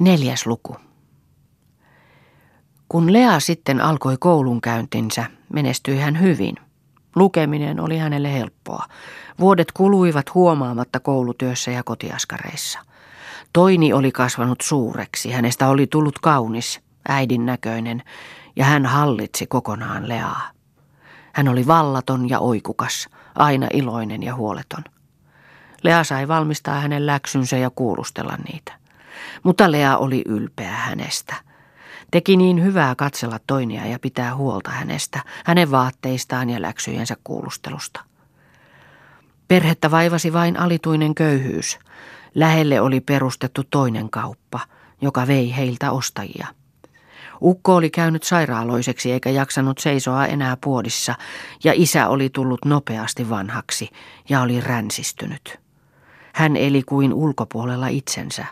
Neljäs luku. Kun Lea sitten alkoi koulunkäyntinsä, menestyi hän hyvin. Lukeminen oli hänelle helppoa. Vuodet kuluivat huomaamatta koulutyössä ja kotiaskareissa. Toini oli kasvanut suureksi, hänestä oli tullut kaunis, äidin näköinen, ja hän hallitsi kokonaan Leaa. Hän oli vallaton ja oikukas, aina iloinen ja huoleton. Lea sai valmistaa hänen läksynsä ja kuulustella niitä. Mutta Lea oli ylpeä hänestä. Teki niin hyvää katsella toinia ja pitää huolta hänestä, hänen vaatteistaan ja läksyjensä kuulustelusta. Perhettä vaivasi vain alituinen köyhyys. Lähelle oli perustettu toinen kauppa, joka vei heiltä ostajia. Ukko oli käynyt sairaaloiseksi eikä jaksanut seisoa enää puodissa, ja isä oli tullut nopeasti vanhaksi ja oli ränsistynyt. Hän eli kuin ulkopuolella itsensä,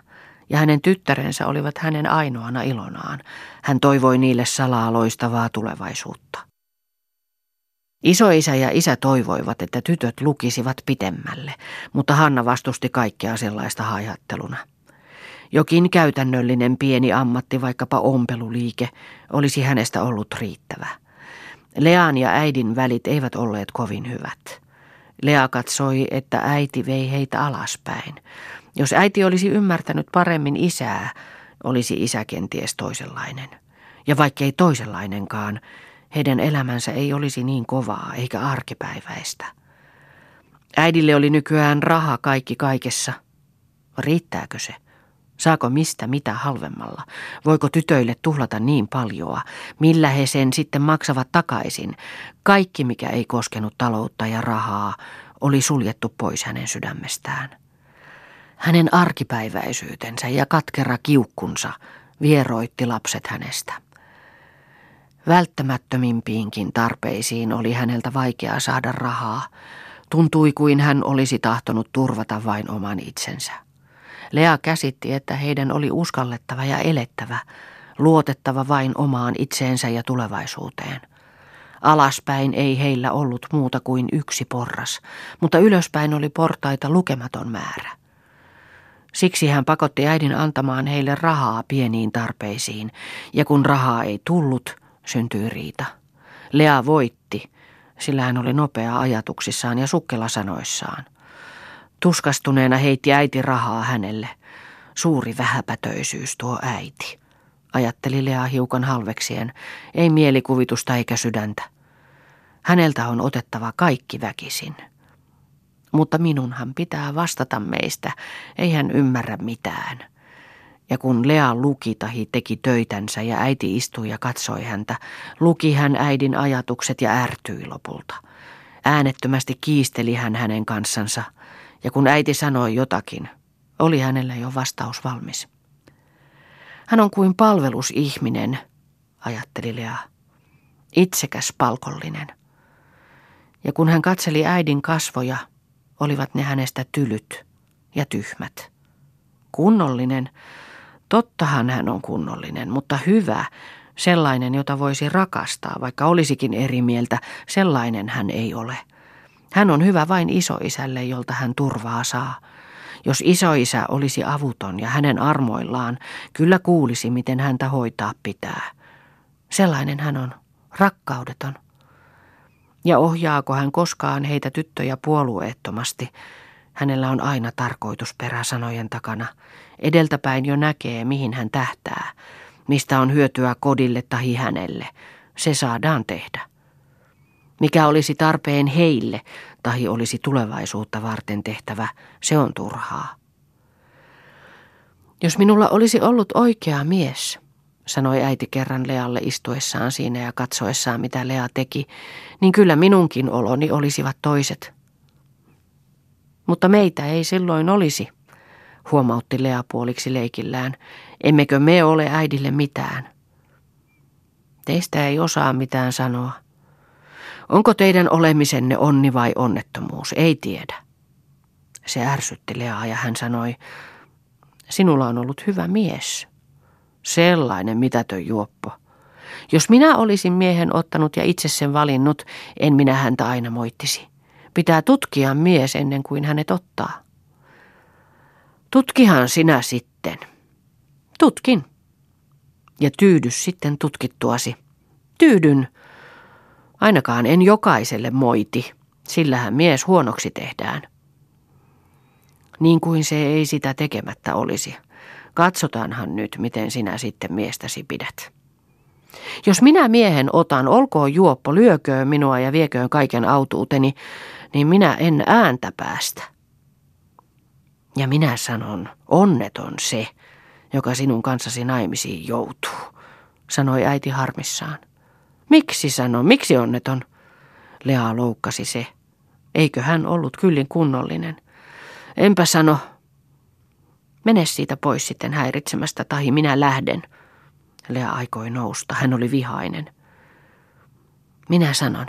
ja hänen tyttärensä olivat hänen ainoana ilonaan. Hän toivoi niille salaa loistavaa tulevaisuutta. Isoisä ja isä toivoivat, että tytöt lukisivat pitemmälle, mutta Hanna vastusti kaikkea sellaista haihatteluna. Jokin käytännöllinen pieni ammatti, vaikkapa ompeluliike, olisi hänestä ollut riittävä. Lean ja äidin välit eivät olleet kovin hyvät. Lea katsoi, että äiti vei heitä alaspäin. Jos äiti olisi ymmärtänyt paremmin isää, olisi isä kenties toisenlainen. Ja vaikkei toisenlainenkaan, heidän elämänsä ei olisi niin kovaa eikä arkipäiväistä. Äidille oli nykyään raha kaikki kaikessa. Riittääkö se? Saako mistä mitä halvemmalla? Voiko tytöille tuhlata niin paljoa? Millä he sen sitten maksavat takaisin? Kaikki, mikä ei koskenut taloutta ja rahaa, oli suljettu pois hänen sydämestään. Hänen arkipäiväisyytensä ja katkera kiukkunsa vieroitti lapset hänestä. Välttämättömimpiinkin tarpeisiin oli häneltä vaikea saada rahaa. Tuntui kuin hän olisi tahtonut turvata vain oman itsensä. Lea käsitti, että heidän oli uskallettava ja elettävä, luotettava vain omaan itseensä ja tulevaisuuteen. Alaspäin ei heillä ollut muuta kuin yksi porras, mutta ylöspäin oli portaita lukematon määrä. Siksi hän pakotti äidin antamaan heille rahaa pieniin tarpeisiin, ja kun rahaa ei tullut, syntyi riita. Lea voitti, sillä hän oli nopea ajatuksissaan ja sukkela sanoissaan. Tuskastuneena heitti äiti rahaa hänelle. Suuri vähäpätöisyys tuo äiti, ajatteli Lea hiukan halveksien, ei mielikuvitusta eikä sydäntä. Häneltä on otettava kaikki väkisin. Mutta minunhan pitää vastata meistä, ei hän ymmärrä mitään. Ja kun Lea luki tahi teki töitänsä ja äiti istui ja katsoi häntä, luki hän äidin ajatukset ja ärtyi lopulta. Äänettömästi kiisteli hän hänen kanssansa – ja kun äiti sanoi jotakin, oli hänellä jo vastaus valmis. Hän on kuin palvelusihminen, ajatteli Lea. Itsekäs palkollinen. Ja kun hän katseli äidin kasvoja, olivat ne hänestä tylyt ja tyhmät. Kunnollinen, tottahan hän on kunnollinen, mutta hyvä, sellainen, jota voisi rakastaa, vaikka olisikin eri mieltä, sellainen hän ei ole – hän on hyvä vain isoisälle, jolta hän turvaa saa. Jos isoisä olisi avuton ja hänen armoillaan, kyllä kuulisi, miten häntä hoitaa pitää. Sellainen hän on, rakkaudeton. Ja ohjaako hän koskaan heitä tyttöjä puolueettomasti? Hänellä on aina tarkoitus peräsanojen takana. Edeltäpäin jo näkee, mihin hän tähtää, mistä on hyötyä kodille tai hänelle. Se saadaan tehdä. Mikä olisi tarpeen heille tai olisi tulevaisuutta varten tehtävä, se on turhaa. Jos minulla olisi ollut oikea mies, sanoi äiti kerran Lealle istuessaan siinä ja katsoessaan mitä Lea teki, niin kyllä minunkin oloni olisivat toiset. Mutta meitä ei silloin olisi, huomautti Lea puoliksi leikillään. Emmekö me ole äidille mitään? Teistä ei osaa mitään sanoa. Onko teidän olemisenne onni vai onnettomuus? Ei tiedä. Se ärsytti Leaa ja hän sanoi, sinulla on ollut hyvä mies. Sellainen mitätön juoppo. Jos minä olisin miehen ottanut ja itse sen valinnut, en minä häntä aina moittisi. Pitää tutkia mies ennen kuin hänet ottaa. Tutkihan sinä sitten. Tutkin. Ja tyydy sitten tutkittuasi. Tyydyn. Ainakaan en jokaiselle moiti, sillähän mies huonoksi tehdään. Niin kuin se ei sitä tekemättä olisi. Katsotaanhan nyt, miten sinä sitten miestäsi pidät. Jos minä miehen otan, olkoon juoppo, lyököön minua ja vieköön kaiken autuuteni, niin minä en ääntä päästä. Ja minä sanon, onneton se, joka sinun kanssasi naimisiin joutuu, sanoi äiti harmissaan. Miksi sano, miksi onneton? Lea loukkasi se. Eikö hän ollut kyllin kunnollinen? Enpä sano. Mene siitä pois sitten häiritsemästä, tai minä lähden. Lea aikoi nousta, hän oli vihainen. Minä sanon,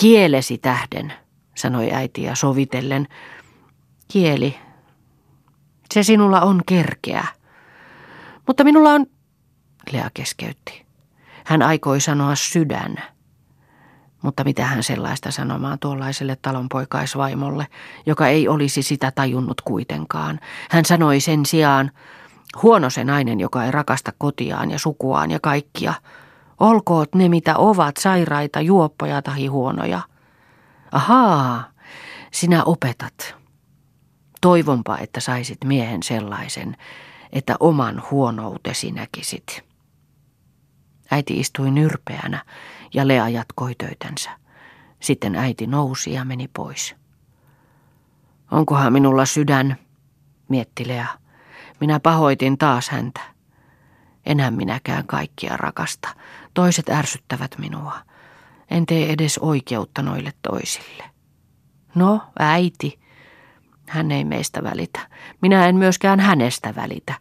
kielesi tähden, sanoi äiti ja sovitellen. Kieli, se sinulla on kerkeä. Mutta minulla on, Lea keskeytti. Hän aikoi sanoa sydän. Mutta mitä hän sellaista sanomaan tuollaiselle talonpoikaisvaimolle, joka ei olisi sitä tajunnut kuitenkaan. Hän sanoi sen sijaan, huono se nainen, joka ei rakasta kotiaan ja sukuaan ja kaikkia. Olkoot ne mitä ovat, sairaita, juoppoja tai huonoja. Ahaa, sinä opetat. Toivonpa, että saisit miehen sellaisen, että oman huonoutesi näkisit. Äiti istui nyrpeänä ja Lea jatkoi töitänsä. Sitten äiti nousi ja meni pois. Onkohan minulla sydän, mietti Lea. Minä pahoitin taas häntä. Enhän minäkään kaikkia rakasta. Toiset ärsyttävät minua. En tee edes oikeutta noille toisille. No, äiti. Hän ei meistä välitä. Minä en myöskään hänestä välitä.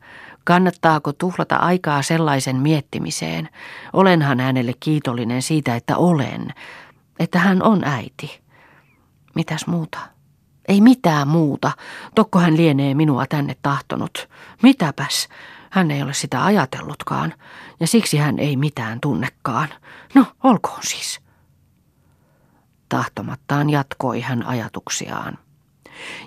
Kannattaako tuhlata aikaa sellaisen miettimiseen? Olenhan hänelle kiitollinen siitä, että olen, että hän on äiti. Mitäs muuta? Ei mitään muuta. Tokko hän lienee minua tänne tahtonut. Mitäpäs? Hän ei ole sitä ajatellutkaan, ja siksi hän ei mitään tunnekaan. No, olkoon siis. Tahtomattaan jatkoi hän ajatuksiaan.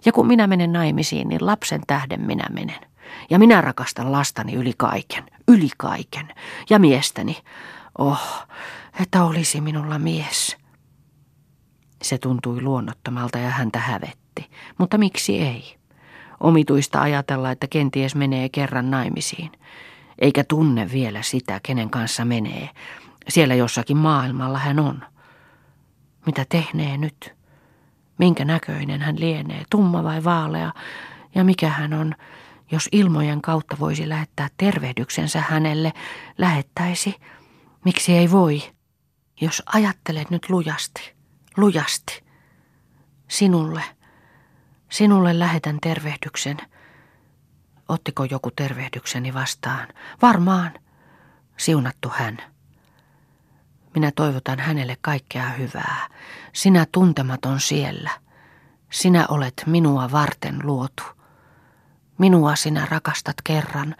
Ja kun minä menen naimisiin, niin lapsen tähden minä menen. Ja minä rakastan lastani yli kaiken, yli kaiken. Ja miestäni. Oh, että olisi minulla mies. Se tuntui luonnottomalta ja häntä hävetti. Mutta miksi ei? Omituista ajatella, että kenties menee kerran naimisiin. Eikä tunne vielä sitä, kenen kanssa menee. Siellä jossakin maailmalla hän on. Mitä tehnee nyt? Minkä näköinen hän lienee, tumma vai vaalea? Ja mikä hän on? Jos ilmojen kautta voisi lähettää tervehdyksensä hänelle, lähettäisi. Miksi ei voi? Jos ajattelet nyt lujasti, lujasti. Sinulle, sinulle lähetän tervehdyksen. Ottiko joku tervehdykseni vastaan? Varmaan. Siunattu hän. Minä toivotan hänelle kaikkea hyvää. Sinä tuntematon siellä. Sinä olet minua varten luotu. Minua sinä rakastat kerran,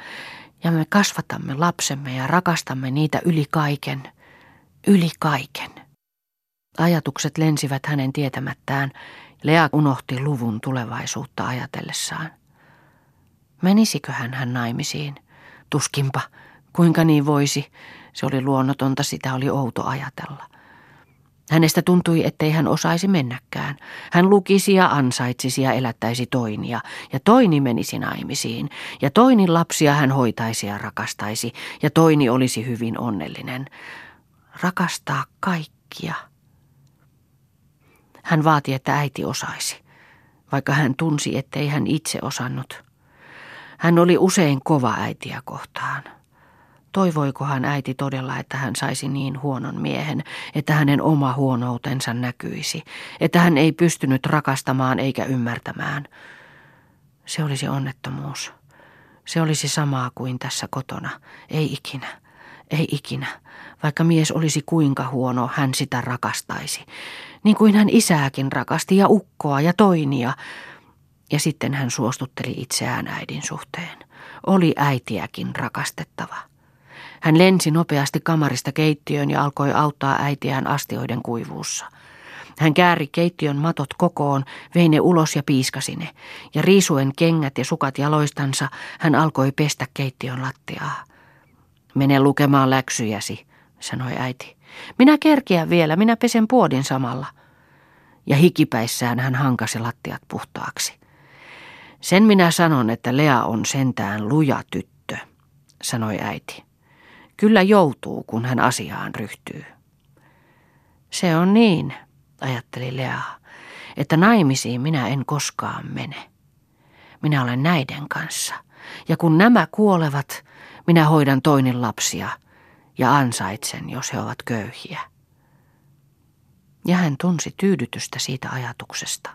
ja me kasvatamme lapsemme ja rakastamme niitä yli kaiken, yli kaiken. Ajatukset lensivät hänen tietämättään. Lea unohti luvun tulevaisuutta ajatellessaan. Menisiköhän hän naimisiin? Tuskinpa. Kuinka niin voisi? Se oli luonnotonta, sitä oli outo ajatella. Hänestä tuntui, ettei hän osaisi mennäkään. Hän lukisi ja ansaitsisi ja elättäisi toinia, ja toini menisi naimisiin, ja toinin lapsia hän hoitaisi ja rakastaisi, ja toini olisi hyvin onnellinen. Rakastaa kaikkia. Hän vaati, että äiti osaisi, vaikka hän tunsi, ettei hän itse osannut. Hän oli usein kova äitiä kohtaan. Toivoikohan äiti todella, että hän saisi niin huonon miehen, että hänen oma huonoutensa näkyisi, että hän ei pystynyt rakastamaan eikä ymmärtämään. Se olisi onnettomuus. Se olisi samaa kuin tässä kotona. Ei ikinä, ei ikinä. Vaikka mies olisi kuinka huono, hän sitä rakastaisi. Niin kuin hän isääkin rakasti ja ukkoa ja toinia. Ja sitten hän suostutteli itseään äidin suhteen. Oli äitiäkin rakastettava. Hän lensi nopeasti kamarista keittiöön ja alkoi auttaa äitiään astioiden kuivuussa. Hän kääri keittiön matot kokoon, vei ne ulos ja piiskasi ne, ja riisuen kengät ja sukat jaloistansa hän alkoi pestä keittiön lattiaa. Mene lukemaan läksyjäsi, sanoi äiti. Minä kerkiän vielä, minä pesen puodin samalla. Ja hikipäissään hän hankasi lattiat puhtaaksi. Sen minä sanon, että Lea on sentään luja tyttö, sanoi äiti. Kyllä joutuu, kun hän asiaan ryhtyy. Se on niin, ajatteli Lea, että naimisiin minä en koskaan mene. Minä olen näiden kanssa, ja kun nämä kuolevat, minä hoidan toinen lapsia ja ansaitsen, jos he ovat köyhiä. Ja hän tunsi tyydytystä siitä ajatuksesta.